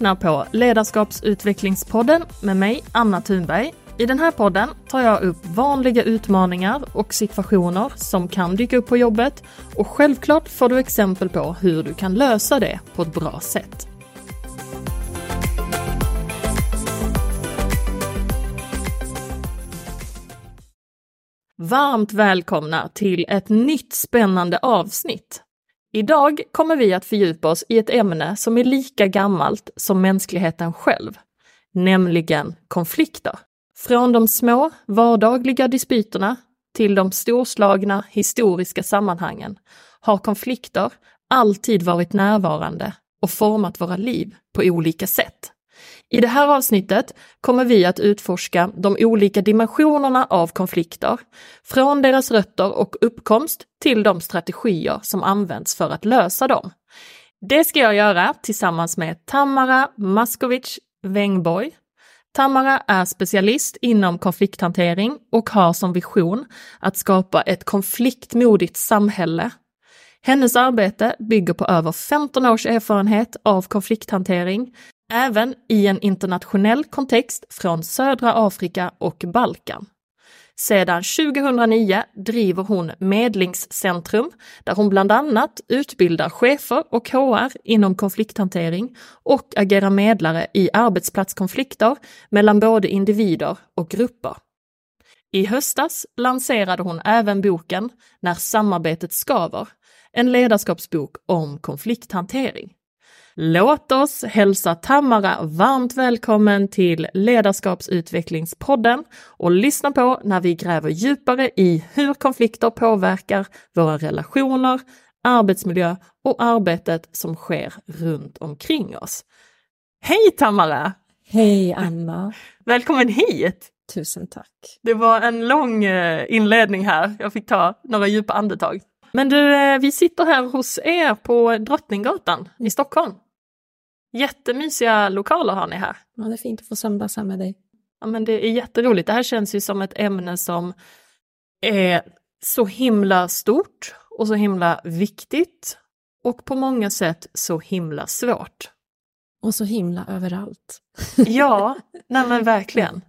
lyssnar på Ledarskapsutvecklingspodden med mig, Anna Thunberg. I den här podden tar jag upp vanliga utmaningar och situationer som kan dyka upp på jobbet och självklart får du exempel på hur du kan lösa det på ett bra sätt. Varmt välkomna till ett nytt spännande avsnitt. Idag kommer vi att fördjupa oss i ett ämne som är lika gammalt som mänskligheten själv, nämligen konflikter. Från de små vardagliga dispyterna till de storslagna historiska sammanhangen har konflikter alltid varit närvarande och format våra liv på olika sätt. I det här avsnittet kommer vi att utforska de olika dimensionerna av konflikter, från deras rötter och uppkomst till de strategier som används för att lösa dem. Det ska jag göra tillsammans med Tamara Maskovic Wengborg. Tamara är specialist inom konflikthantering och har som vision att skapa ett konfliktmodigt samhälle hennes arbete bygger på över 15 års erfarenhet av konflikthantering även i en internationell kontext från södra Afrika och Balkan. Sedan 2009 driver hon Medlingscentrum där hon bland annat utbildar chefer och HR inom konflikthantering och agerar medlare i arbetsplatskonflikter mellan både individer och grupper. I höstas lanserade hon även boken När samarbetet skaver, en ledarskapsbok om konflikthantering. Låt oss hälsa Tamara varmt välkommen till Ledarskapsutvecklingspodden och lyssna på när vi gräver djupare i hur konflikter påverkar våra relationer, arbetsmiljö och arbetet som sker runt omkring oss. Hej Tamara! Hej Anna! Välkommen hit! Tusen tack! Det var en lång eh, inledning här, jag fick ta några djupa andetag. Men du, eh, vi sitter här hos er på Drottninggatan i Stockholm. Jättemysiga lokaler har ni här. Ja, det är fint att få samlas här med dig. Ja, men det är jätteroligt. Det här känns ju som ett ämne som är så himla stort och så himla viktigt och på många sätt så himla svårt. Och så himla överallt. ja, nej men verkligen.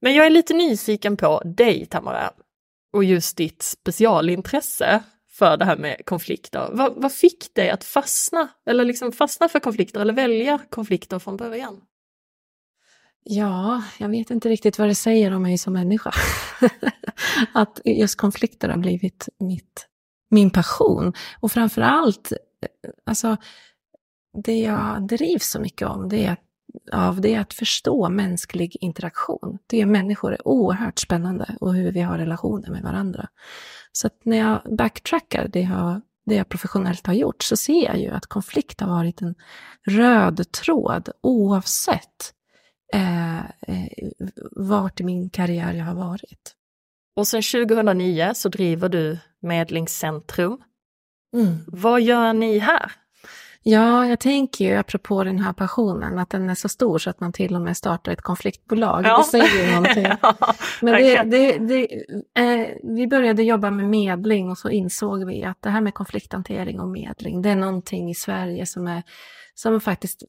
Men jag är lite nyfiken på dig, Tamara, och just ditt specialintresse för det här med konflikter. Vad, vad fick dig att fastna, eller liksom fastna för konflikter eller välja konflikter från början? Ja, jag vet inte riktigt vad det säger om mig som människa. att just konflikter har blivit mitt, min passion. Och framför allt, eh, alltså, det jag drivs så mycket om, det är att av det är att förstå mänsklig interaktion. Det människor är oerhört spännande och hur vi har relationer med varandra. Så att när jag backtrackar det jag, det jag professionellt har gjort så ser jag ju att konflikt har varit en röd tråd oavsett eh, eh, vart i min karriär jag har varit. Och sedan 2009 så driver du Medlingscentrum. Mm. Vad gör ni här? Ja, jag tänker ju apropå den här passionen, att den är så stor så att man till och med startar ett konfliktbolag. Ja. Det säger ju någonting. ja, Men det, det, det eh, vi började jobba med medling och så insåg vi att det här med konflikthantering och medling, det är någonting i Sverige som är som faktiskt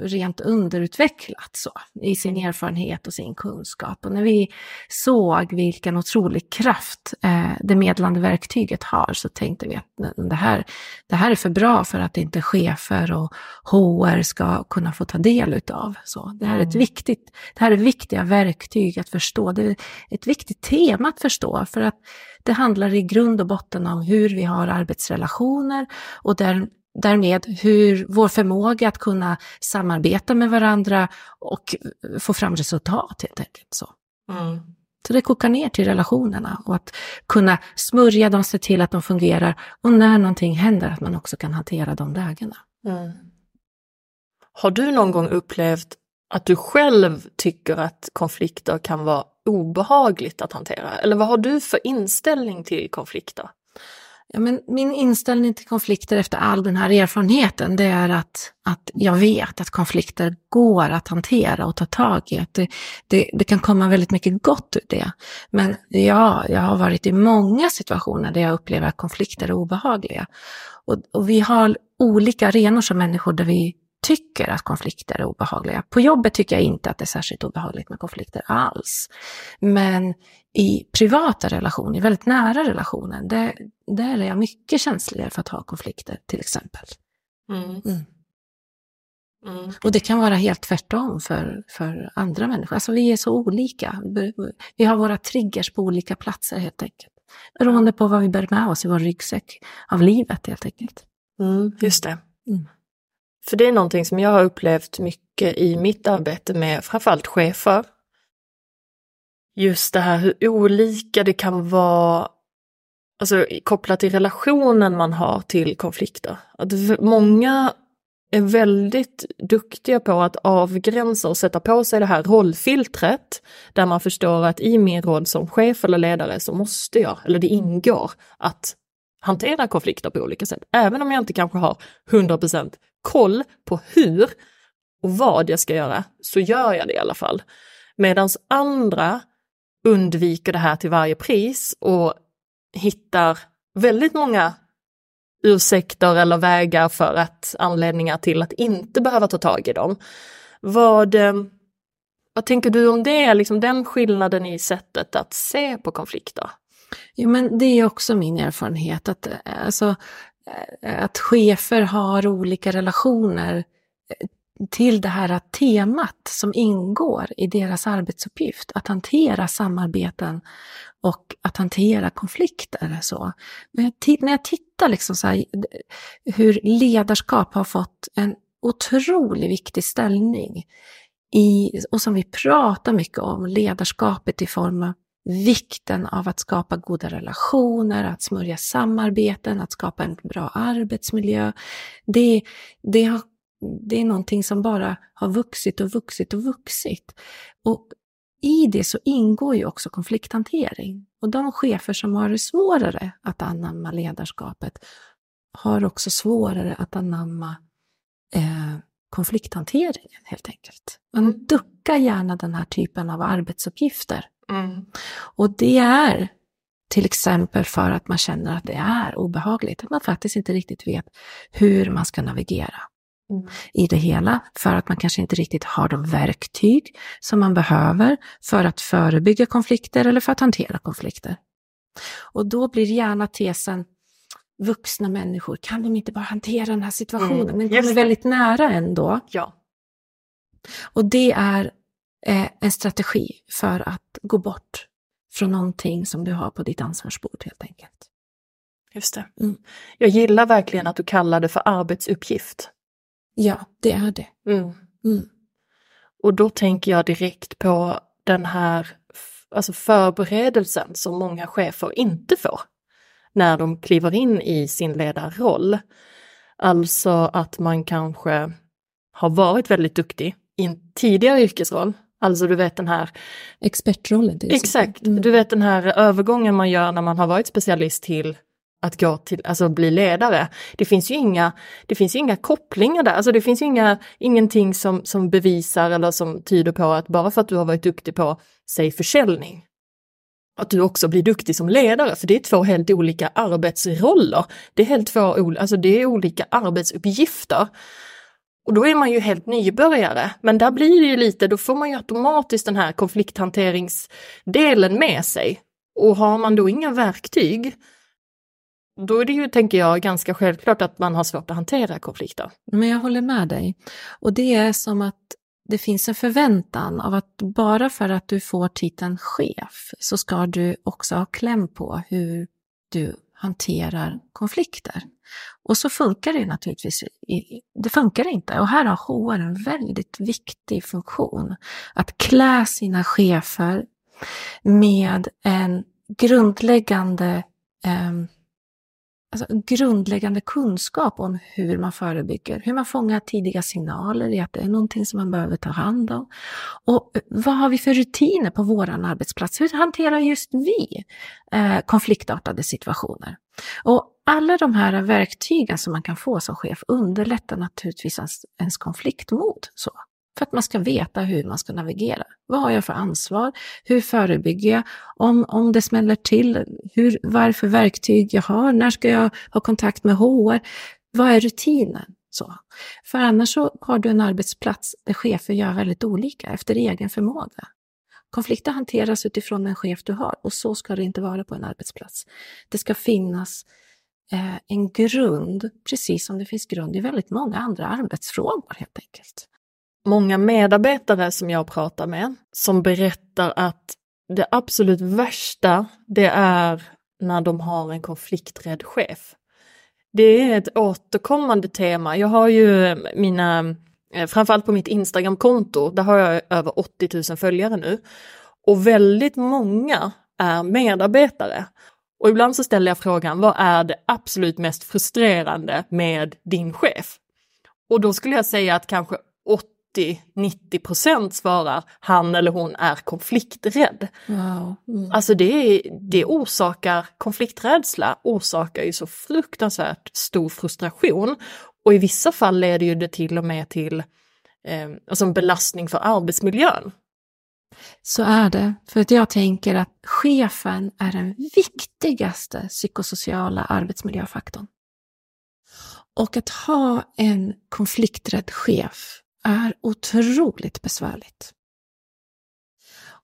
rent underutvecklat så, i sin mm. erfarenhet och sin kunskap. Och när vi såg vilken otrolig kraft eh, det medlande verktyget har så tänkte vi att det här, det här är för bra för att inte chefer och HR ska kunna få ta del utav. Så det här är ett mm. viktigt, det här är viktiga verktyg att förstå. Det är ett viktigt tema att förstå för att det handlar i grund och botten om hur vi har arbetsrelationer och där därmed hur vår förmåga att kunna samarbeta med varandra och få fram resultat helt enkelt. Så. Mm. Så det kokar ner till relationerna och att kunna smörja dem, se till att de fungerar och när någonting händer att man också kan hantera de lägena. Mm. Har du någon gång upplevt att du själv tycker att konflikter kan vara obehagligt att hantera? Eller vad har du för inställning till konflikter? Ja, men min inställning till konflikter efter all den här erfarenheten, det är att, att jag vet att konflikter går att hantera och ta tag i. Att det, det, det kan komma väldigt mycket gott ur det. Men ja, jag har varit i många situationer där jag upplever att konflikter är obehagliga. Och, och vi har olika arenor som människor där vi tycker att konflikter är obehagliga. På jobbet tycker jag inte att det är särskilt obehagligt med konflikter alls. Men i privata relationer, i väldigt nära relationer, där, där är jag mycket känsligare för att ha konflikter till exempel. Mm. Mm. Mm. Och det kan vara helt tvärtom för, för andra människor. Alltså vi är så olika. Vi har våra triggers på olika platser helt enkelt. Beroende på vad vi bär med oss i vår ryggsäck av livet helt enkelt. Mm, just det. Mm. För det är någonting som jag har upplevt mycket i mitt arbete med framförallt chefer. Just det här hur olika det kan vara, alltså kopplat till relationen man har till konflikter. Att många är väldigt duktiga på att avgränsa och sätta på sig det här rollfiltret där man förstår att i min roll som chef eller ledare så måste jag, eller det ingår, att hantera konflikter på olika sätt. Även om jag inte kanske har 100% koll på hur och vad jag ska göra, så gör jag det i alla fall. Medan andra undviker det här till varje pris och hittar väldigt många ursäkter eller vägar för att anledningar till att inte behöva ta tag i dem. Vad, eh, vad tänker du om det, liksom den skillnaden i sättet att se på konflikter? Jo, men det är också min erfarenhet att, eh, alltså, Eh, att chefer har olika relationer eh, till det här temat som ingår i deras arbetsuppgift, att hantera samarbeten och att hantera konflikter. Så. Men när jag tittar liksom så här, hur ledarskap har fått en otroligt viktig ställning i, och som vi pratar mycket om, ledarskapet i form av vikten av att skapa goda relationer, att smörja samarbeten, att skapa en bra arbetsmiljö. Det, det, har, det är någonting som bara har vuxit och vuxit och vuxit. Och i det så ingår ju också konflikthantering. Och de chefer som har det svårare att anamma ledarskapet har också svårare att anamma eh, konflikthanteringen helt enkelt. Man mm. duckar gärna den här typen av arbetsuppgifter. Mm. Och det är till exempel för att man känner att det är obehagligt, att man faktiskt inte riktigt vet hur man ska navigera i det hela för att man kanske inte riktigt har de verktyg som man behöver för att förebygga konflikter eller för att hantera konflikter. Och då blir gärna tesen vuxna människor, kan de inte bara hantera den här situationen? Mm, Men de är väldigt nära ändå. Ja. Och det är en strategi för att gå bort från någonting som du har på ditt ansvarsbord helt enkelt. Just det. Mm. Jag gillar verkligen att du kallar det för arbetsuppgift. Ja, det är det. Mm. Mm. Och då tänker jag direkt på den här alltså förberedelsen som många chefer inte får när de kliver in i sin ledarroll. Alltså att man kanske har varit väldigt duktig i en tidigare yrkesroll. Alltså du vet den här... Expertrollen. Exakt, mm. du vet den här övergången man gör när man har varit specialist till att gå till, alltså bli ledare. Det finns ju inga, det finns inga kopplingar där, alltså det finns inga, ingenting som, som bevisar eller som tyder på att bara för att du har varit duktig på, säg försäljning, att du också blir duktig som ledare, för det är två helt olika arbetsroller. Det är helt två, alltså det är olika arbetsuppgifter. Och då är man ju helt nybörjare, men där blir det ju lite, då får man ju automatiskt den här konflikthanteringsdelen med sig. Och har man då inga verktyg, då är det ju, tänker jag, ganska självklart att man har svårt att hantera konflikter. Men jag håller med dig. Och det är som att det finns en förväntan av att bara för att du får titeln chef så ska du också ha kläm på hur du hanterar konflikter. Och så funkar det naturligtvis det funkar inte. Och här har HR en väldigt viktig funktion. Att klä sina chefer med en grundläggande eh, alltså, grundläggande kunskap om hur man förebygger, hur man fångar tidiga signaler i att det är någonting som man behöver ta hand om. Och eh, vad har vi för rutiner på vår arbetsplats? Hur hanterar just vi eh, konfliktartade situationer? Och alla de här verktygen som man kan få som chef underlättar naturligtvis ens, ens konfliktmod. Så för att man ska veta hur man ska navigera. Vad har jag för ansvar? Hur förebygger jag? Om, om det smäller till, hur, vad är det för verktyg jag har? När ska jag ha kontakt med HR? Vad är rutinen? Så. För annars så har du en arbetsplats där chefer gör väldigt olika efter egen förmåga. Konflikter hanteras utifrån den chef du har och så ska det inte vara på en arbetsplats. Det ska finnas eh, en grund, precis som det finns grund i väldigt många andra arbetsfrågor helt enkelt. Många medarbetare som jag pratar med som berättar att det absolut värsta det är när de har en konflikträdd chef. Det är ett återkommande tema. Jag har ju mina, eh, framförallt på mitt Instagramkonto, där har jag över 80 000 följare nu. Och väldigt många är medarbetare. Och ibland så ställer jag frågan, vad är det absolut mest frustrerande med din chef? Och då skulle jag säga att kanske 80-90 procent svarar han eller hon är konflikträdd. Wow. Mm. Alltså det, det orsakar, konflikträdsla orsakar ju så fruktansvärt stor frustration. Och i vissa fall leder ju det till och med till eh, alltså en belastning för arbetsmiljön. Så är det, för att jag tänker att chefen är den viktigaste psykosociala arbetsmiljöfaktorn. Och att ha en konflikträdd chef är otroligt besvärligt.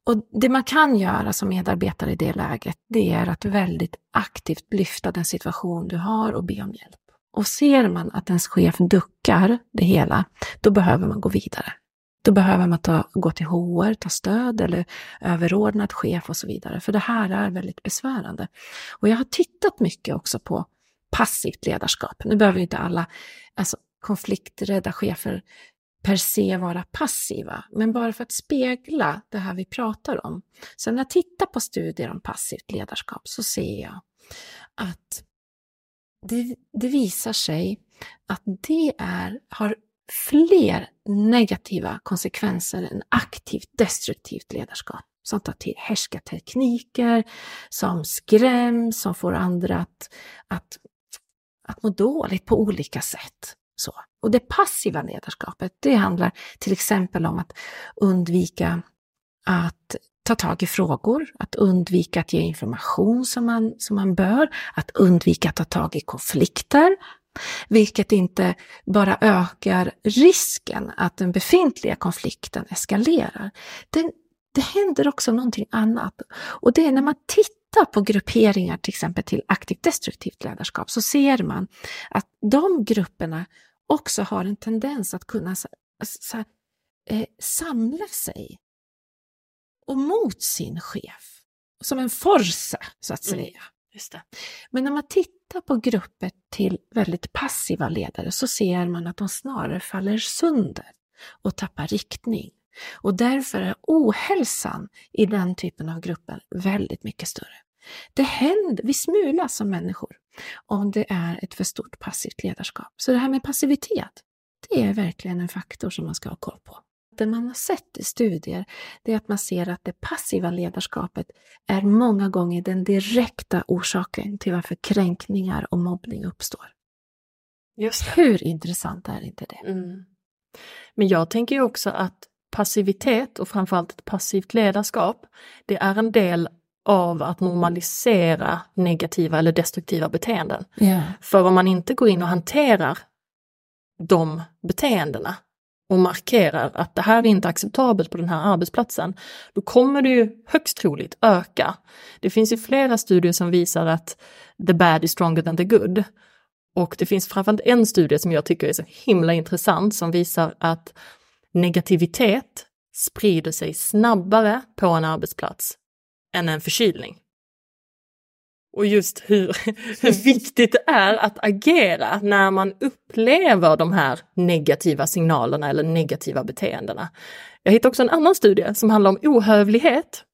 Och det man kan göra som medarbetare i det läget, det är att väldigt aktivt lyfta den situation du har och be om hjälp. Och ser man att ens chef duckar det hela, då behöver man gå vidare. Då behöver man ta, gå till HR, ta stöd eller överordnad chef och så vidare. För det här är väldigt besvärande. Och jag har tittat mycket också på passivt ledarskap. Nu behöver inte alla alltså, konflikträdda chefer per se vara passiva, men bara för att spegla det här vi pratar om. Så när jag tittar på studier om passivt ledarskap så ser jag att det, det visar sig att det är, har fler negativa konsekvenser än aktivt destruktivt ledarskap som tar till härskartekniker, som skräms, som får andra att, att, att må dåligt på olika sätt. Så. Och det passiva ledarskapet, det handlar till exempel om att undvika att ta tag i frågor, att undvika att ge information som man, som man bör, att undvika att ta tag i konflikter, vilket inte bara ökar risken att den befintliga konflikten eskalerar. Det, det händer också någonting annat och det är när man tittar på grupperingar till exempel till aktivt destruktivt ledarskap så ser man att de grupperna också har en tendens att kunna så, så, eh, samla sig och mot sin chef. Som en force, så att mm, säga. Mm, Men när man tittar på grupper till väldigt passiva ledare så ser man att de snarare faller sönder och tappar riktning. Och därför är ohälsan i den typen av grupper väldigt mycket större. Det händer, vi smulas som människor om det är ett för stort passivt ledarskap. Så det här med passivitet, det är verkligen en faktor som man ska ha koll på. Det man har sett i studier, det är att man ser att det passiva ledarskapet är många gånger den direkta orsaken till varför kränkningar och mobbning uppstår. Just det. Hur intressant är inte det? Mm. Men jag tänker ju också att passivitet och framförallt ett passivt ledarskap, det är en del av att normalisera negativa eller destruktiva beteenden. Yeah. För om man inte går in och hanterar de beteendena och markerar att det här är inte acceptabelt på den här arbetsplatsen, då kommer det ju högst troligt öka. Det finns ju flera studier som visar att the bad is stronger than the good. Och det finns framförallt en studie som jag tycker är så himla intressant som visar att negativitet sprider sig snabbare på en arbetsplats än en förkylning. Och just hur, hur viktigt det är att agera när man upplever de här negativa signalerna eller negativa beteendena. Jag hittade också en annan studie som handlar om ohövlighet.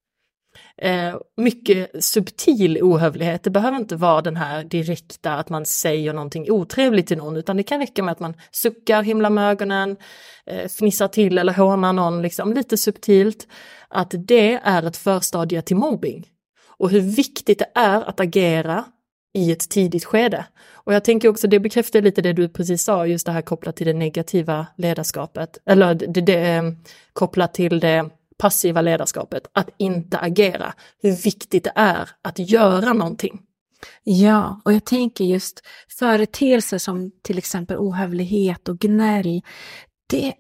Eh, mycket subtil ohövlighet, det behöver inte vara den här direkta att man säger någonting otrevligt till någon, utan det kan räcka med att man suckar, himlar med ögonen, eh, fnissar till eller hånar någon liksom lite subtilt. Att det är ett förstadie till mobbing. Och hur viktigt det är att agera i ett tidigt skede. Och jag tänker också, det bekräftar lite det du precis sa, just det här kopplat till det negativa ledarskapet, eller det, det eh, kopplat till det passiva ledarskapet, att inte agera. Hur viktigt det är att göra någonting. Ja, och jag tänker just företeelser som till exempel ohövlighet och gnäll, det,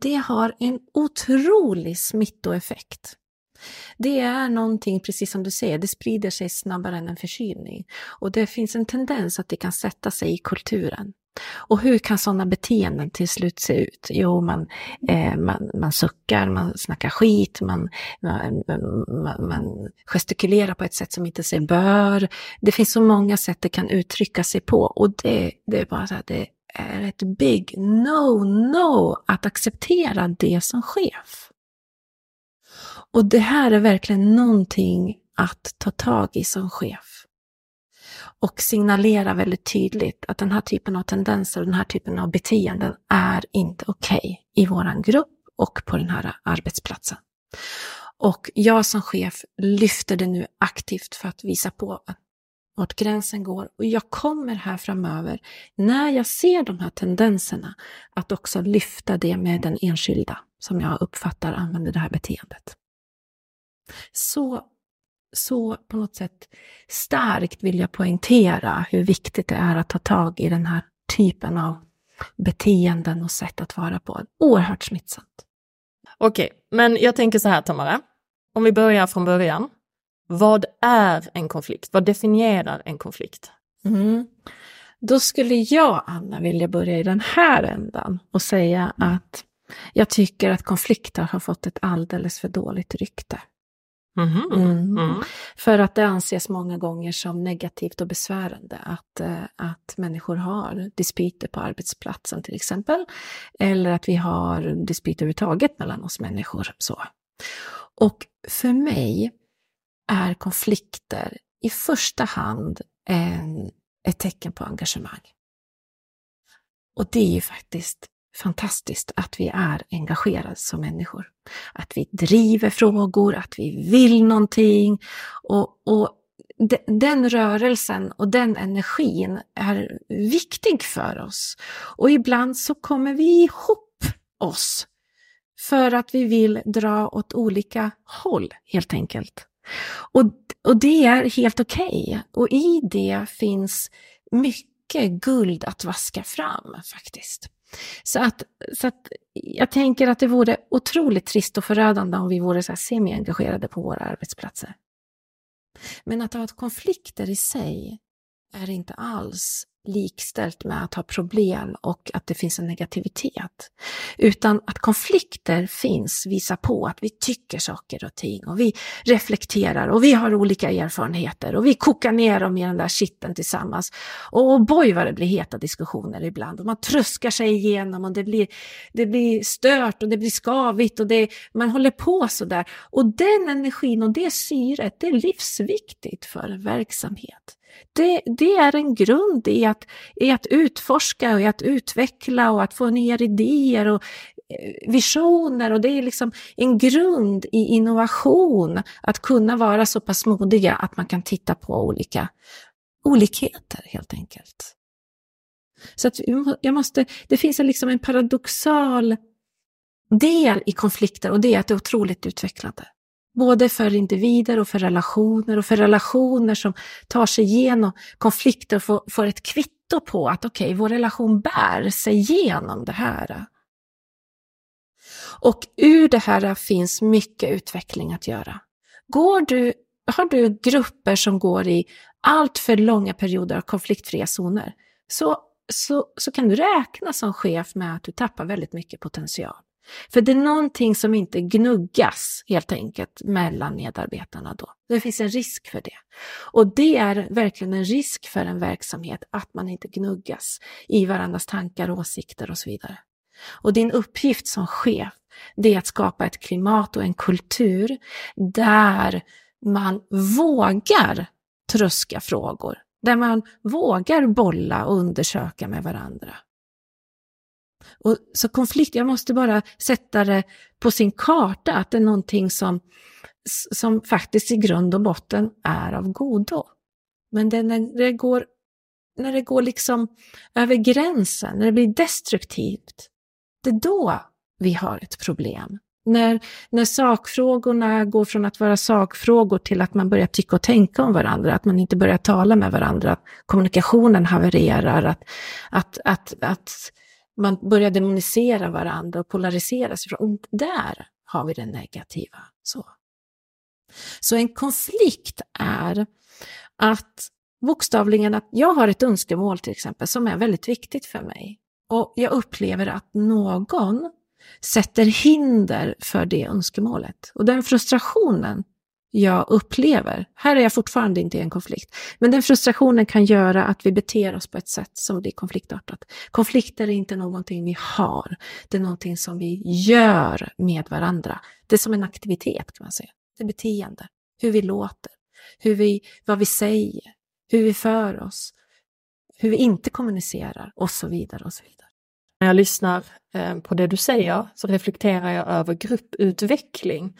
det har en otrolig smittoeffekt. Det är någonting, precis som du säger, det sprider sig snabbare än en förkylning. Och det finns en tendens att det kan sätta sig i kulturen. Och hur kan sådana beteenden till slut se ut? Jo, man, eh, man, man suckar, man snackar skit, man, man, man, man gestikulerar på ett sätt som inte sig bör. Det finns så många sätt det kan uttrycka sig på och det, det är bara det är ett big no-no att acceptera det som chef. Och det här är verkligen någonting att ta tag i som chef. Och signalera väldigt tydligt att den här typen av tendenser och den här typen av beteenden är inte okej okay i våran grupp och på den här arbetsplatsen. Och jag som chef lyfter det nu aktivt för att visa på vart gränsen går. Och jag kommer här framöver, när jag ser de här tendenserna, att också lyfta det med den enskilda som jag uppfattar använder det här beteendet. Så, så på något sätt starkt vill jag poängtera hur viktigt det är att ta tag i den här typen av beteenden och sätt att vara på. Oerhört smittsamt. Okej, men jag tänker så här Tamara. Om vi börjar från början. Vad är en konflikt? Vad definierar en konflikt? Mm. Då skulle jag, Anna, vilja börja i den här ändan och säga att jag tycker att konflikter har fått ett alldeles för dåligt rykte. Mm-hmm. Mm. Mm. För att det anses många gånger som negativt och besvärande att, eh, att människor har dispyter på arbetsplatsen till exempel. Eller att vi har dispyter överhuvudtaget mellan oss människor. Så. Och för mig är konflikter i första hand en, ett tecken på engagemang. Och det är ju faktiskt fantastiskt att vi är engagerade som människor. Att vi driver frågor, att vi vill någonting. Och, och den rörelsen och den energin är viktig för oss. Och ibland så kommer vi ihop oss för att vi vill dra åt olika håll helt enkelt. Och, och det är helt okej. Okay. Och i det finns mycket guld att vaska fram faktiskt. Så att, så att jag tänker att det vore otroligt trist och förödande om vi vore så här semi-engagerade på våra arbetsplatser. Men att ha konflikter i sig är inte alls likställt med att ha problem och att det finns en negativitet. Utan att konflikter finns visar på att vi tycker saker och ting och vi reflekterar och vi har olika erfarenheter och vi kokar ner dem i den där kitteln tillsammans. Och boy vad det blir heta diskussioner ibland och man tröskar sig igenom och det blir, det blir stört och det blir skavigt och det, man håller på sådär. Och den energin och det syret, det är livsviktigt för en verksamhet. Det, det, är en grund i att, i att utforska och i att utveckla och att få nya idéer och eh, visioner och det är liksom en grund i innovation att kunna vara så pass modiga att man kan titta på olika olikheter helt enkelt. Så att jag måste, det finns liksom en paradoxal del i konflikter och det är att det är otroligt utvecklande. Både för individer och för relationer och för relationer som tar sig igenom konflikter och får, får ett kvitto på att okej, okay, vår relation bär sig igenom det här. Och ur det här finns mycket utveckling att göra. Går du, har du grupper som går i allt för långa perioder av konfliktfria zoner, så, så, så kan du räkna som chef med att du tappar väldigt mycket potential. För det är någonting som inte gnuggas helt enkelt mellan medarbetarna då. Det finns en risk för det. Och det är verkligen en risk för en verksamhet att man inte gnuggas i varandras tankar, åsikter och så vidare. Och din uppgift som chef, det är att skapa ett klimat och en kultur där man vågar tröska frågor, där man vågar bolla och undersöka med varandra. Och så konflikt, jag måste bara sätta det på sin karta, att det är någonting som, som faktiskt i grund och botten är av godo. Men det, när, det går, när det går liksom över gränsen, när det blir destruktivt, det är då vi har ett problem. När, när sakfrågorna går från att vara sakfrågor till att man börjar tycka och tänka om varandra, att man inte börjar tala med varandra, att kommunikationen havererar, att, att, att, att man börjar demonisera varandra och polarisera sig. Och där har vi det negativa. Så. Så en konflikt är att bokstavligen att jag har ett önskemål till exempel som är väldigt viktigt för mig. Och jag upplever att någon sätter hinder för det önskemålet. Och den frustrationen jag upplever, här är jag fortfarande inte i en konflikt, men den frustrationen kan göra att vi beter oss på ett sätt som blir konfliktartat. Konflikter är inte någonting vi har, det är någonting som vi gör med varandra. Det är som en aktivitet kan man säga, det är beteende, hur vi låter, hur vi, vad vi säger, hur vi för oss, hur vi inte kommunicerar. Och så vidare och så vidare. När jag lyssnar eh, på det du säger så reflekterar jag över grupputveckling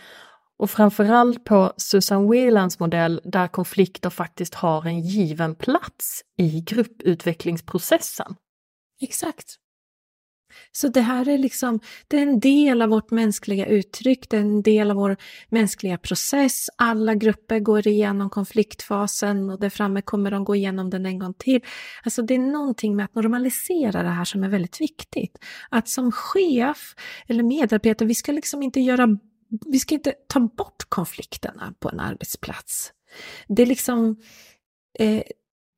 och framförallt på Susan Whelans modell där konflikter faktiskt har en given plats i grupputvecklingsprocessen. Exakt. Så det här är liksom, det är en del av vårt mänskliga uttryck, det är en del av vår mänskliga process. Alla grupper går igenom konfliktfasen och där framme kommer de gå igenom den en gång till. Alltså det är någonting med att normalisera det här som är väldigt viktigt. Att som chef eller medarbetare, vi ska liksom inte göra, vi ska inte ta bort konflikterna på en arbetsplats. Det är liksom, eh,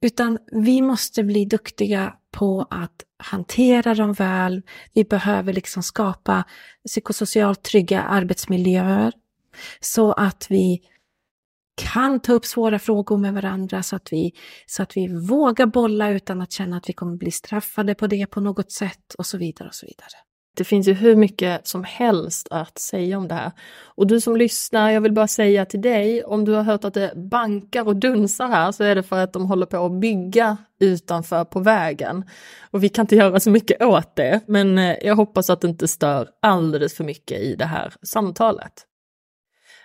utan vi måste bli duktiga på att hantera dem väl. Vi behöver liksom skapa psykosocialt trygga arbetsmiljöer så att vi kan ta upp svåra frågor med varandra så att, vi, så att vi vågar bolla utan att känna att vi kommer bli straffade på det på något sätt och så vidare och så vidare. Det finns ju hur mycket som helst att säga om det här. Och du som lyssnar, jag vill bara säga till dig, om du har hört att det bankar och dunsar här så är det för att de håller på att bygga utanför på vägen. Och vi kan inte göra så mycket åt det, men eh, jag hoppas att det inte stör alldeles för mycket i det här samtalet.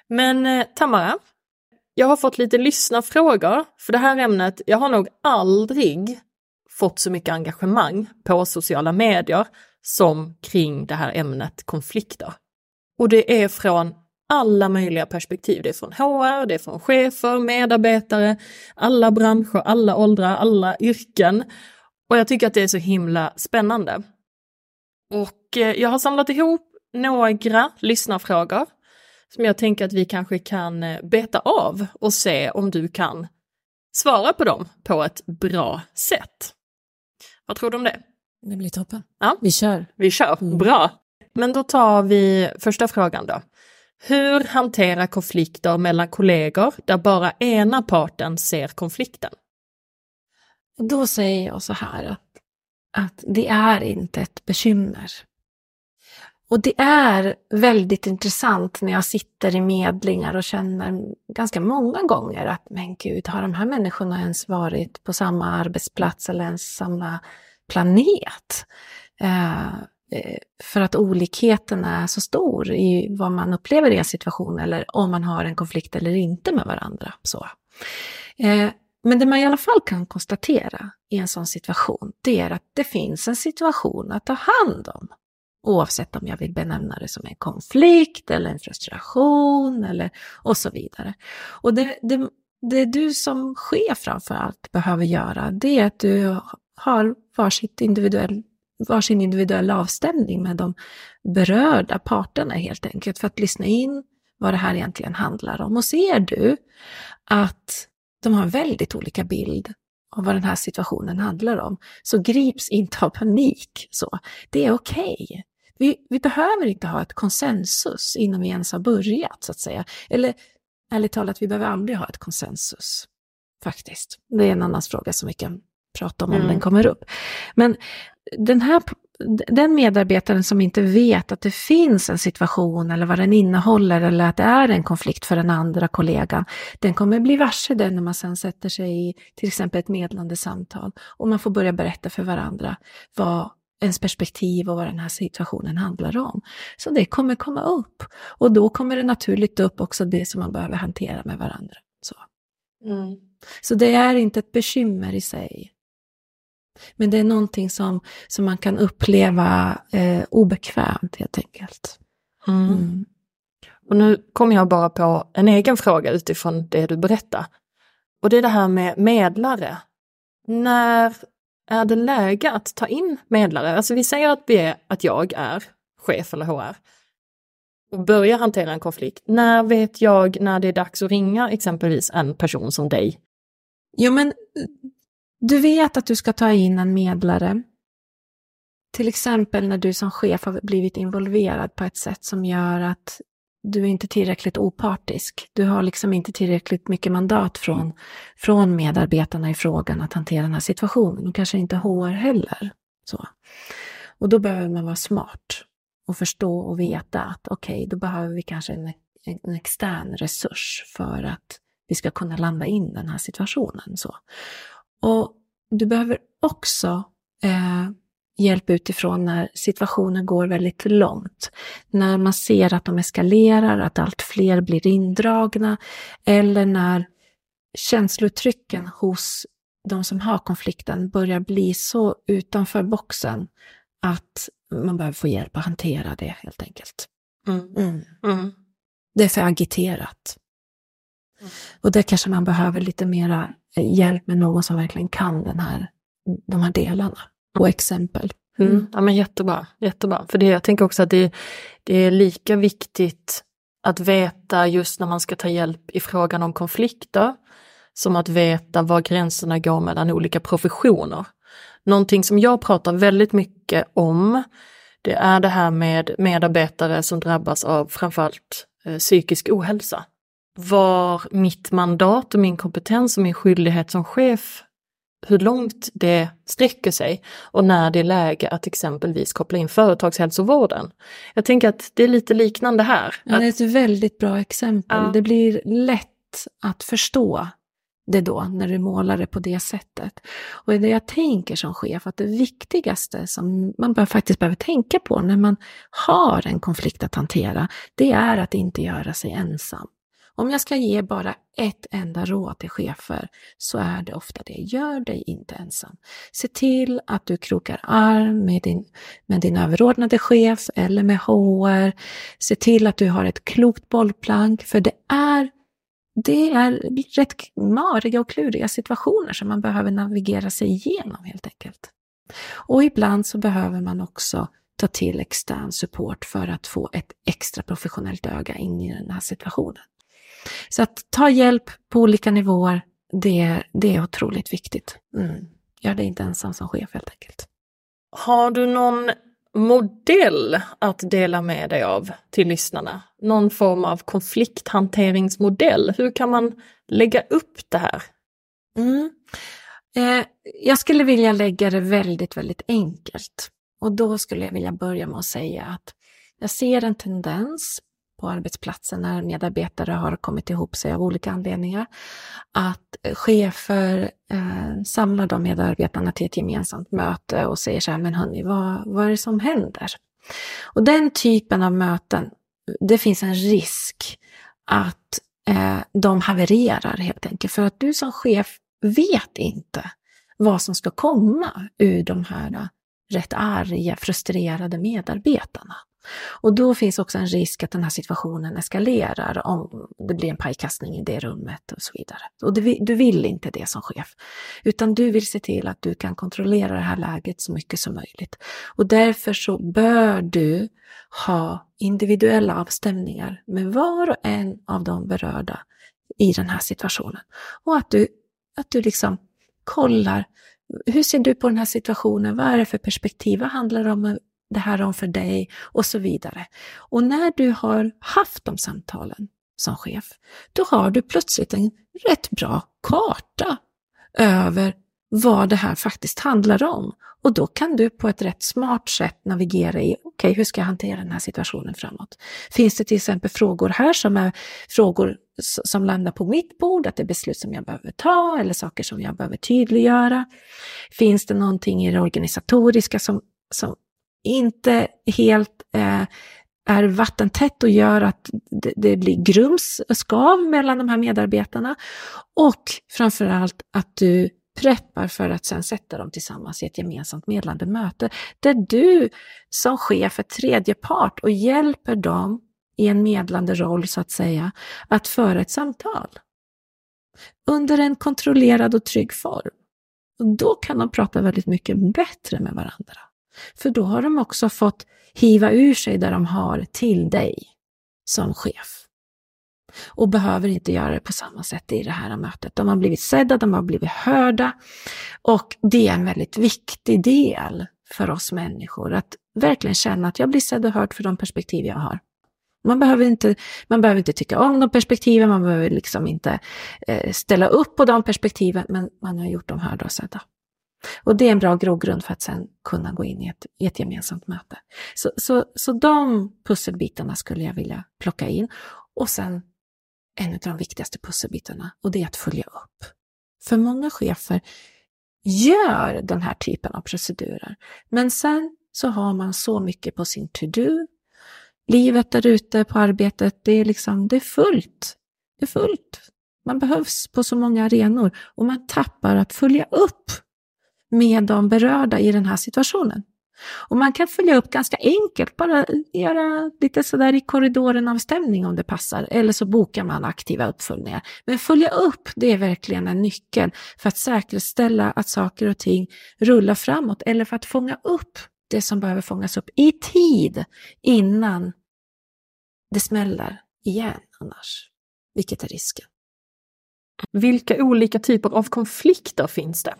Men eh, Tamara, jag har fått lite lyssnarfrågor för det här ämnet. Jag har nog aldrig fått så mycket engagemang på sociala medier som kring det här ämnet konflikter. Och det är från alla möjliga perspektiv. Det är från HR, det är från chefer, medarbetare, alla branscher, alla åldrar, alla yrken. Och jag tycker att det är så himla spännande. Och eh, jag har samlat ihop några lyssnarfrågor som jag tänker att vi kanske kan eh, beta av och se om du kan svara på dem på ett bra sätt. Vad tror du om det? Det blir toppen. Ja. Vi kör. Vi kör, mm. bra. Men då tar vi första frågan då. Hur hantera konflikter mellan kollegor där bara ena parten ser konflikten? Då säger jag så här att, att det är inte ett bekymmer. Och det är väldigt intressant när jag sitter i medlingar och känner ganska många gånger att men gud, har de här människorna ens varit på samma arbetsplats eller ens samma planet. Eh, för att olikheten är så stor i vad man upplever i en situation eller om man har en konflikt eller inte med varandra. Så. Eh, men det man i alla fall kan konstatera i en sån situation, det är att det finns en situation att ta hand om. Oavsett om jag vill benämna det som en konflikt eller en frustration eller och så vidare. Och det, det, det du som chef framför allt behöver göra, det är att du har varsitt individuell, varsin individuell avstämning med de berörda parterna helt enkelt för att lyssna in vad det här egentligen handlar om. Och ser du att de har väldigt olika bild av vad den här situationen handlar om, så grips inte av panik. Så. Det är okej. Okay. Vi, vi behöver inte ha ett konsensus innan vi ens har börjat, så att säga. Eller ärligt talat, vi behöver aldrig ha ett konsensus. Faktiskt. Det är en annan fråga som vi kan prata om, om mm. den kommer upp. Men den här den medarbetaren som inte vet att det finns en situation eller vad den innehåller eller att det är en konflikt för den andra kollegan, den kommer bli varse det när man sen sätter sig i till exempel ett medlande samtal och man får börja berätta för varandra vad ens perspektiv och vad den här situationen handlar om. Så det kommer komma upp och då kommer det naturligt upp också det som man behöver hantera med varandra. Så, mm. så det är inte ett bekymmer i sig. Men det är någonting som, som man kan uppleva eh, obekvämt helt enkelt. Mm. Mm. Och nu kommer jag bara på en egen fråga utifrån det du berättar. Och det är det här med medlare. När är det läge att ta in medlare? Alltså vi säger att, vi är, att jag är chef eller HR och börjar hantera en konflikt. När vet jag när det är dags att ringa exempelvis en person som dig? Jo men du vet att du ska ta in en medlare. Till exempel när du som chef har blivit involverad på ett sätt som gör att du är inte tillräckligt opartisk. Du har liksom inte tillräckligt mycket mandat från, från medarbetarna i frågan att hantera den här situationen och kanske inte HR heller. Så. Och då behöver man vara smart och förstå och veta att okej, okay, då behöver vi kanske en, en extern resurs för att vi ska kunna landa in den här situationen. Så. Och du behöver också eh, hjälp utifrån när situationen går väldigt långt. När man ser att de eskalerar, att allt fler blir indragna eller när känslotrycken hos de som har konflikten börjar bli så utanför boxen att man behöver få hjälp att hantera det helt enkelt. Mm. Mm. Mm. Det är för agiterat. Mm. Och där kanske man behöver lite mera hjälp med någon som verkligen kan den här, de här delarna och exempel. Mm. mm. Ja men jättebra, jättebra. För det, jag tänker också att det, det är lika viktigt att veta just när man ska ta hjälp i frågan om konflikter, som att veta var gränserna går mellan olika professioner. Någonting som jag pratar väldigt mycket om, det är det här med medarbetare som drabbas av framförallt eh, psykisk ohälsa. Var mitt mandat och min kompetens och min skyldighet som chef hur långt det sträcker sig och när det är läge att exempelvis koppla in företagshälsovården. Jag tänker att det är lite liknande här. Ja, det är ett väldigt bra exempel. Ja. Det blir lätt att förstå det då, när du målar det på det sättet. Och det jag tänker som chef, att det viktigaste som man faktiskt behöver tänka på när man har en konflikt att hantera, det är att inte göra sig ensam. Om jag ska ge bara ett enda råd till chefer så är det ofta det. Gör dig inte ensam. Se till att du krokar arm med din, med din överordnade chef eller med HR. Se till att du har ett klokt bollplank, för det är det är rätt mariga och kluriga situationer som man behöver navigera sig igenom helt enkelt. Och ibland så behöver man också ta till extern support för att få ett extra professionellt öga in i den här situationen. Så att ta hjälp på olika nivåer, det, det är otroligt viktigt. Mm. Gör det inte ensam som chef helt enkelt. Har du någon modell att dela med dig av till lyssnarna? Någon form av konflikthanteringsmodell? Hur kan man lägga upp det här? Mm. Eh, jag skulle vilja lägga det väldigt, väldigt enkelt. Och då skulle jag vilja börja med att säga att jag ser en tendens på arbetsplatsen när medarbetare har kommit ihop sig av olika anledningar. Att chefer eh, samlar de medarbetarna till ett gemensamt möte och säger så här, men hörni, vad, vad är det som händer? Och den typen av möten, det finns en risk att eh, de havererar helt enkelt. För att du som chef vet inte vad som ska komma ur de här eh, rätt arga, frustrerade medarbetarna. Och då finns också en risk att den här situationen eskalerar om det blir en pajkastning i det rummet och så vidare. Och du vill inte det som chef, utan du vill se till att du kan kontrollera det här läget så mycket som möjligt. Och därför så bör du ha individuella avstämningar med var och en av de berörda i den här situationen. Och att du, att du liksom kollar hur ser du på den här situationen? Vad är det för perspektiv? Vad handlar det om det här om för dig och så vidare. Och när du har haft de samtalen som chef, då har du plötsligt en rätt bra karta över vad det här faktiskt handlar om. Och då kan du på ett rätt smart sätt navigera i, okej, okay, hur ska jag hantera den här situationen framåt? Finns det till exempel frågor här som är frågor som landar på mitt bord, att det är beslut som jag behöver ta eller saker som jag behöver tydliggöra? Finns det någonting i det organisatoriska som, som inte helt eh, är vattentätt och gör att det, det blir grums, skav mellan de här medarbetarna. Och framförallt att du preppar för att sen sätta dem tillsammans i ett gemensamt medlande möte, där du som chef är tredje part och hjälper dem i en medlande roll, så att säga, att föra ett samtal. Under en kontrollerad och trygg form. Och då kan de prata väldigt mycket bättre med varandra. För då har de också fått hiva ur sig det de har till dig som chef. Och behöver inte göra det på samma sätt i det här mötet. De har blivit sedda, de har blivit hörda. Och det är en väldigt viktig del för oss människor, att verkligen känna att jag blir sedd och hörd för de perspektiv jag har. Man behöver, inte, man behöver inte tycka om de perspektiven, man behöver liksom inte eh, ställa upp på de perspektiven, men man har gjort dem hörda och sedda. Och det är en bra grogrund för att sen kunna gå in i ett, i ett gemensamt möte. Så, så, så de pusselbitarna skulle jag vilja plocka in. Och sen en av de viktigaste pusselbitarna och det är att följa upp. För många chefer gör den här typen av procedurer, men sen så har man så mycket på sin to-do. Livet där ute på arbetet, det är liksom, det är fullt. Det är fullt. Man behövs på så många arenor och man tappar att följa upp med de berörda i den här situationen. Och man kan följa upp ganska enkelt, bara göra lite sådär i korridoren av stämning om det passar, eller så bokar man aktiva uppföljningar. Men följa upp, det är verkligen en nyckel för att säkerställa att saker och ting rullar framåt, eller för att fånga upp det som behöver fångas upp i tid innan det smäller igen annars, vilket är risken. Vilka olika typer av konflikter finns det?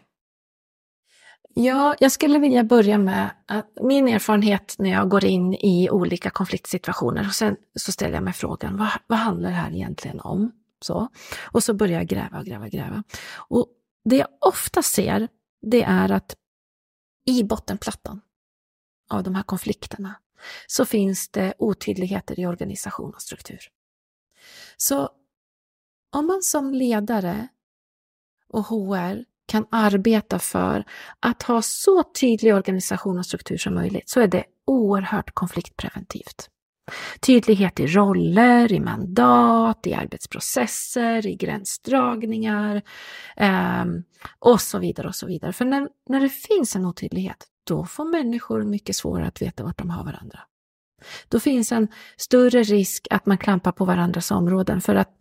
Ja, jag skulle vilja börja med att min erfarenhet när jag går in i olika konfliktsituationer och sen så ställer jag mig frågan, vad, vad handlar det här egentligen om? Så. Och så börjar jag gräva, gräva, gräva. Och det jag ofta ser, det är att i bottenplattan av de här konflikterna så finns det otydligheter i organisation och struktur. Så om man som ledare och HR kan arbeta för att ha så tydlig organisation och struktur som möjligt så är det oerhört konfliktpreventivt. Tydlighet i roller, i mandat, i arbetsprocesser, i gränsdragningar eh, och så vidare och så vidare. För när, när det finns en otydlighet, då får människor mycket svårare att veta vart de har varandra. Då finns en större risk att man klampar på varandras områden för att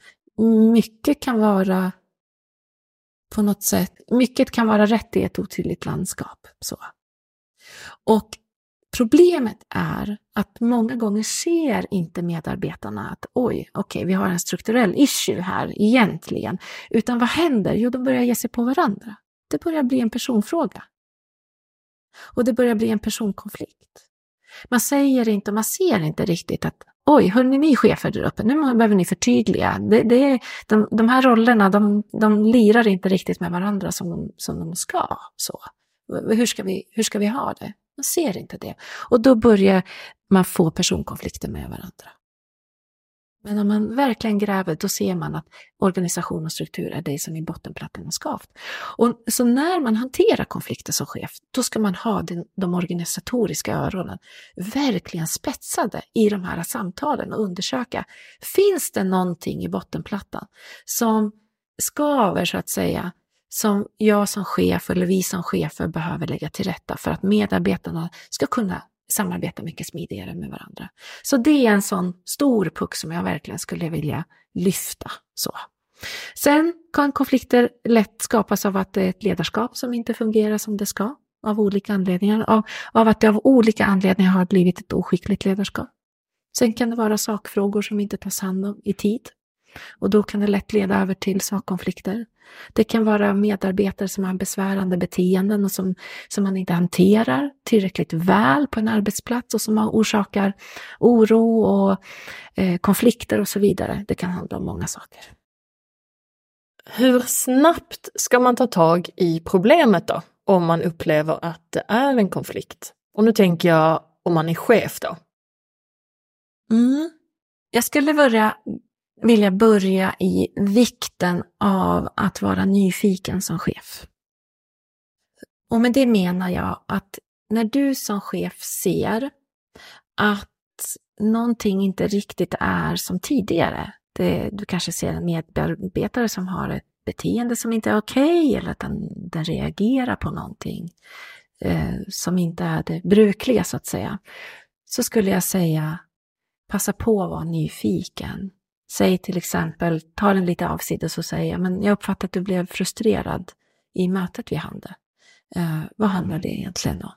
mycket kan vara på något sätt, mycket kan vara rätt i ett otydligt landskap. Så. Och problemet är att många gånger ser inte medarbetarna att oj, okej, okay, vi har en strukturell issue här egentligen. Utan vad händer? Jo, de börjar ge sig på varandra. Det börjar bli en personfråga. Och det börjar bli en personkonflikt. Man säger inte och man ser inte riktigt att oj, hörni ni chefer där uppe, nu behöver ni förtydliga. Det, det, de, de här rollerna, de, de lirar inte riktigt med varandra som de, som de ska. Så. Hur, ska vi, hur ska vi ha det? Man ser inte det. Och då börjar man få personkonflikter med varandra. Men om man verkligen gräver, då ser man att organisation och struktur är det som är bottenplattan och skavt. Och så när man hanterar konflikter som chef, då ska man ha den, de organisatoriska öronen verkligen spetsade i de här samtalen och undersöka, finns det någonting i bottenplattan som skaver så att säga, som jag som chef eller vi som chefer behöver lägga till rätta för att medarbetarna ska kunna samarbeta mycket smidigare med varandra. Så det är en sån stor puck som jag verkligen skulle vilja lyfta. Så. Sen kan konflikter lätt skapas av att det är ett ledarskap som inte fungerar som det ska, av olika anledningar, av, av att det av olika anledningar har blivit ett oskickligt ledarskap. Sen kan det vara sakfrågor som inte tas hand om i tid. Och då kan det lätt leda över till sakkonflikter. Det kan vara medarbetare som har besvärande beteenden och som, som man inte hanterar tillräckligt väl på en arbetsplats och som orsakar oro och eh, konflikter och så vidare. Det kan handla om många saker. Hur snabbt ska man ta tag i problemet då, om man upplever att det är en konflikt? Och nu tänker jag om man är chef då. Mm. Jag skulle börja vill jag börja i vikten av att vara nyfiken som chef. Och med det menar jag att när du som chef ser att någonting inte riktigt är som tidigare, det, du kanske ser en medarbetare som har ett beteende som inte är okej okay, eller att den, den reagerar på någonting eh, som inte är det brukliga så att säga, så skulle jag säga passa på att vara nyfiken. Säg till exempel, ta den lite avsides och säg, men jag uppfattar att du blev frustrerad i mötet vi hade. Eh, vad handlar det egentligen om?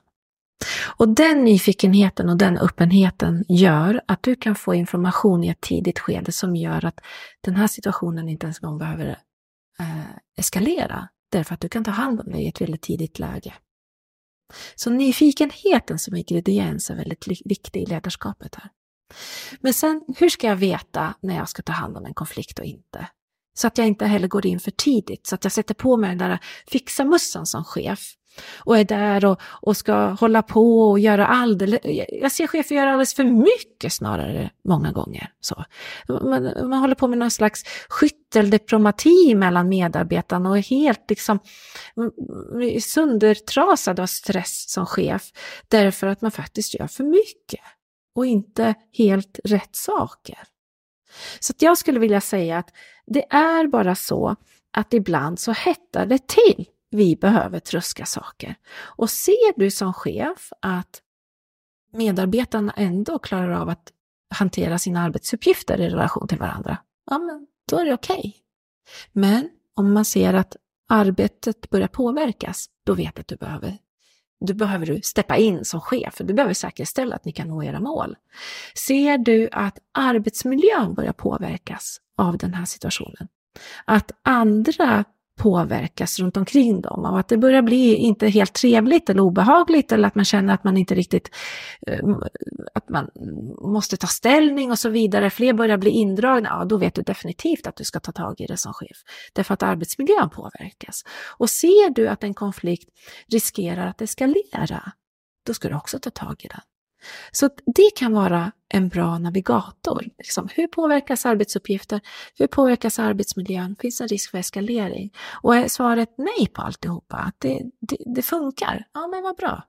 Och den nyfikenheten och den öppenheten gör att du kan få information i ett tidigt skede som gör att den här situationen inte ens gång behöver eh, eskalera. Därför att du kan ta hand om det i ett väldigt tidigt läge. Så nyfikenheten som ingrediens är väldigt viktig i ledarskapet här. Men sen, hur ska jag veta när jag ska ta hand om en konflikt och inte? Så att jag inte heller går in för tidigt, så att jag sätter på mig den där fixamössan som chef och är där och, och ska hålla på och göra alldeles... Jag ser chefer göra alldeles för mycket snarare många gånger. Så. Man, man håller på med någon slags skytteldiplomati mellan medarbetarna och är helt liksom mm, mm, söndertrasad av stress som chef därför att man faktiskt gör för mycket och inte helt rätt saker. Så jag skulle vilja säga att det är bara så att ibland så hettar det till vi behöver tröska saker. Och ser du som chef att medarbetarna ändå klarar av att hantera sina arbetsuppgifter i relation till varandra, ja men då är det okej. Okay. Men om man ser att arbetet börjar påverkas, då vet du att du behöver då behöver du steppa in som chef, du behöver säkerställa att ni kan nå era mål. Ser du att arbetsmiljön börjar påverkas av den här situationen, att andra påverkas runt omkring dem av att det börjar bli inte helt trevligt eller obehagligt eller att man känner att man inte riktigt, eh, att man måste ta ställning och så vidare. Fler börjar bli indragna, ja då vet du definitivt att du ska ta tag i det som chef. Därför att arbetsmiljön påverkas. Och ser du att en konflikt riskerar att eskalera, då ska du också ta tag i den. Så det kan vara en bra navigator. Liksom, hur påverkas arbetsuppgifter? Hur påverkas arbetsmiljön? Finns det en risk för eskalering? Och är svaret nej på alltihopa, att det, det, det funkar, ja men vad bra.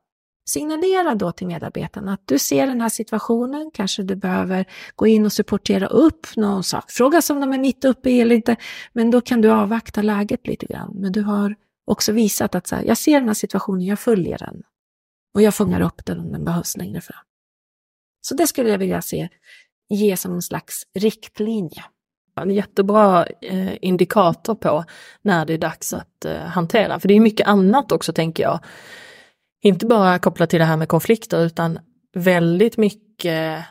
Signalera då till medarbetarna att du ser den här situationen, kanske du behöver gå in och supportera upp någon sak. Fråga om de är mitt uppe i eller inte, men då kan du avvakta läget lite grann. Men du har också visat att så här, jag ser den här situationen, jag följer den. Och jag fångar upp den om den behövs längre fram. Så det skulle jag vilja se ge som en slags riktlinje. En jättebra eh, indikator på när det är dags att eh, hantera, för det är mycket annat också tänker jag. Inte bara kopplat till det här med konflikter utan väldigt mycket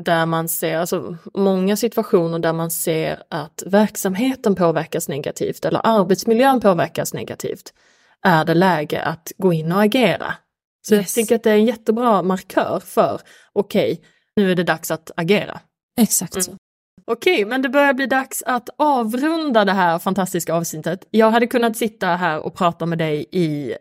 där man ser, alltså många situationer där man ser att verksamheten påverkas negativt eller arbetsmiljön påverkas negativt, är det läge att gå in och agera. Så yes. jag tänker att det är en jättebra markör för, okej, okay, nu är det dags att agera. Exakt så. Mm. Okej, okay, men det börjar bli dags att avrunda det här fantastiska avsnittet. Jag hade kunnat sitta här och prata med dig i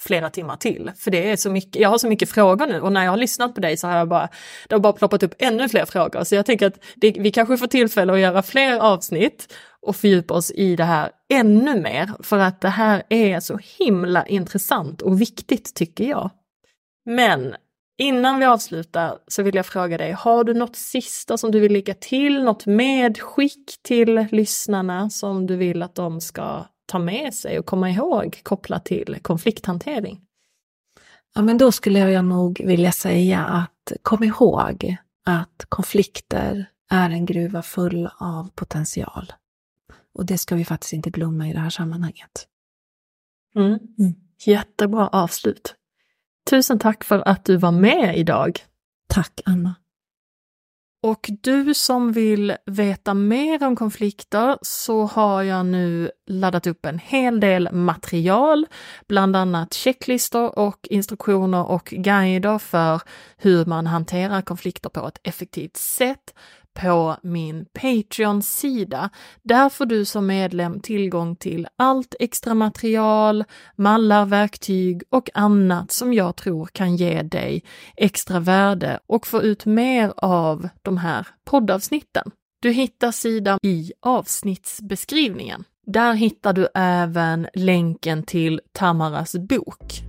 flera timmar till, för det är så mycket, jag har så mycket frågor nu och när jag har lyssnat på dig så har jag bara, det har bara ploppat upp ännu fler frågor. Så jag tänker att det, vi kanske får tillfälle att göra fler avsnitt och fördjupa oss i det här ännu mer, för att det här är så himla intressant och viktigt tycker jag. Men innan vi avslutar så vill jag fråga dig, har du något sista som du vill lägga till, något medskick till lyssnarna som du vill att de ska ta med sig och komma ihåg kopplat till konflikthantering? Ja, men då skulle jag nog vilja säga att kom ihåg att konflikter är en gruva full av potential. Och det ska vi faktiskt inte glömma i det här sammanhanget. Mm. Mm. Jättebra avslut. Tusen tack för att du var med idag. Tack Anna. Och du som vill veta mer om konflikter så har jag nu laddat upp en hel del material, bland annat checklistor och instruktioner och guider för hur man hanterar konflikter på ett effektivt sätt på min Patreon-sida. Där får du som medlem tillgång till allt extra material, mallar, verktyg och annat som jag tror kan ge dig extra värde och få ut mer av de här poddavsnitten. Du hittar sidan i avsnittsbeskrivningen. Där hittar du även länken till Tamaras bok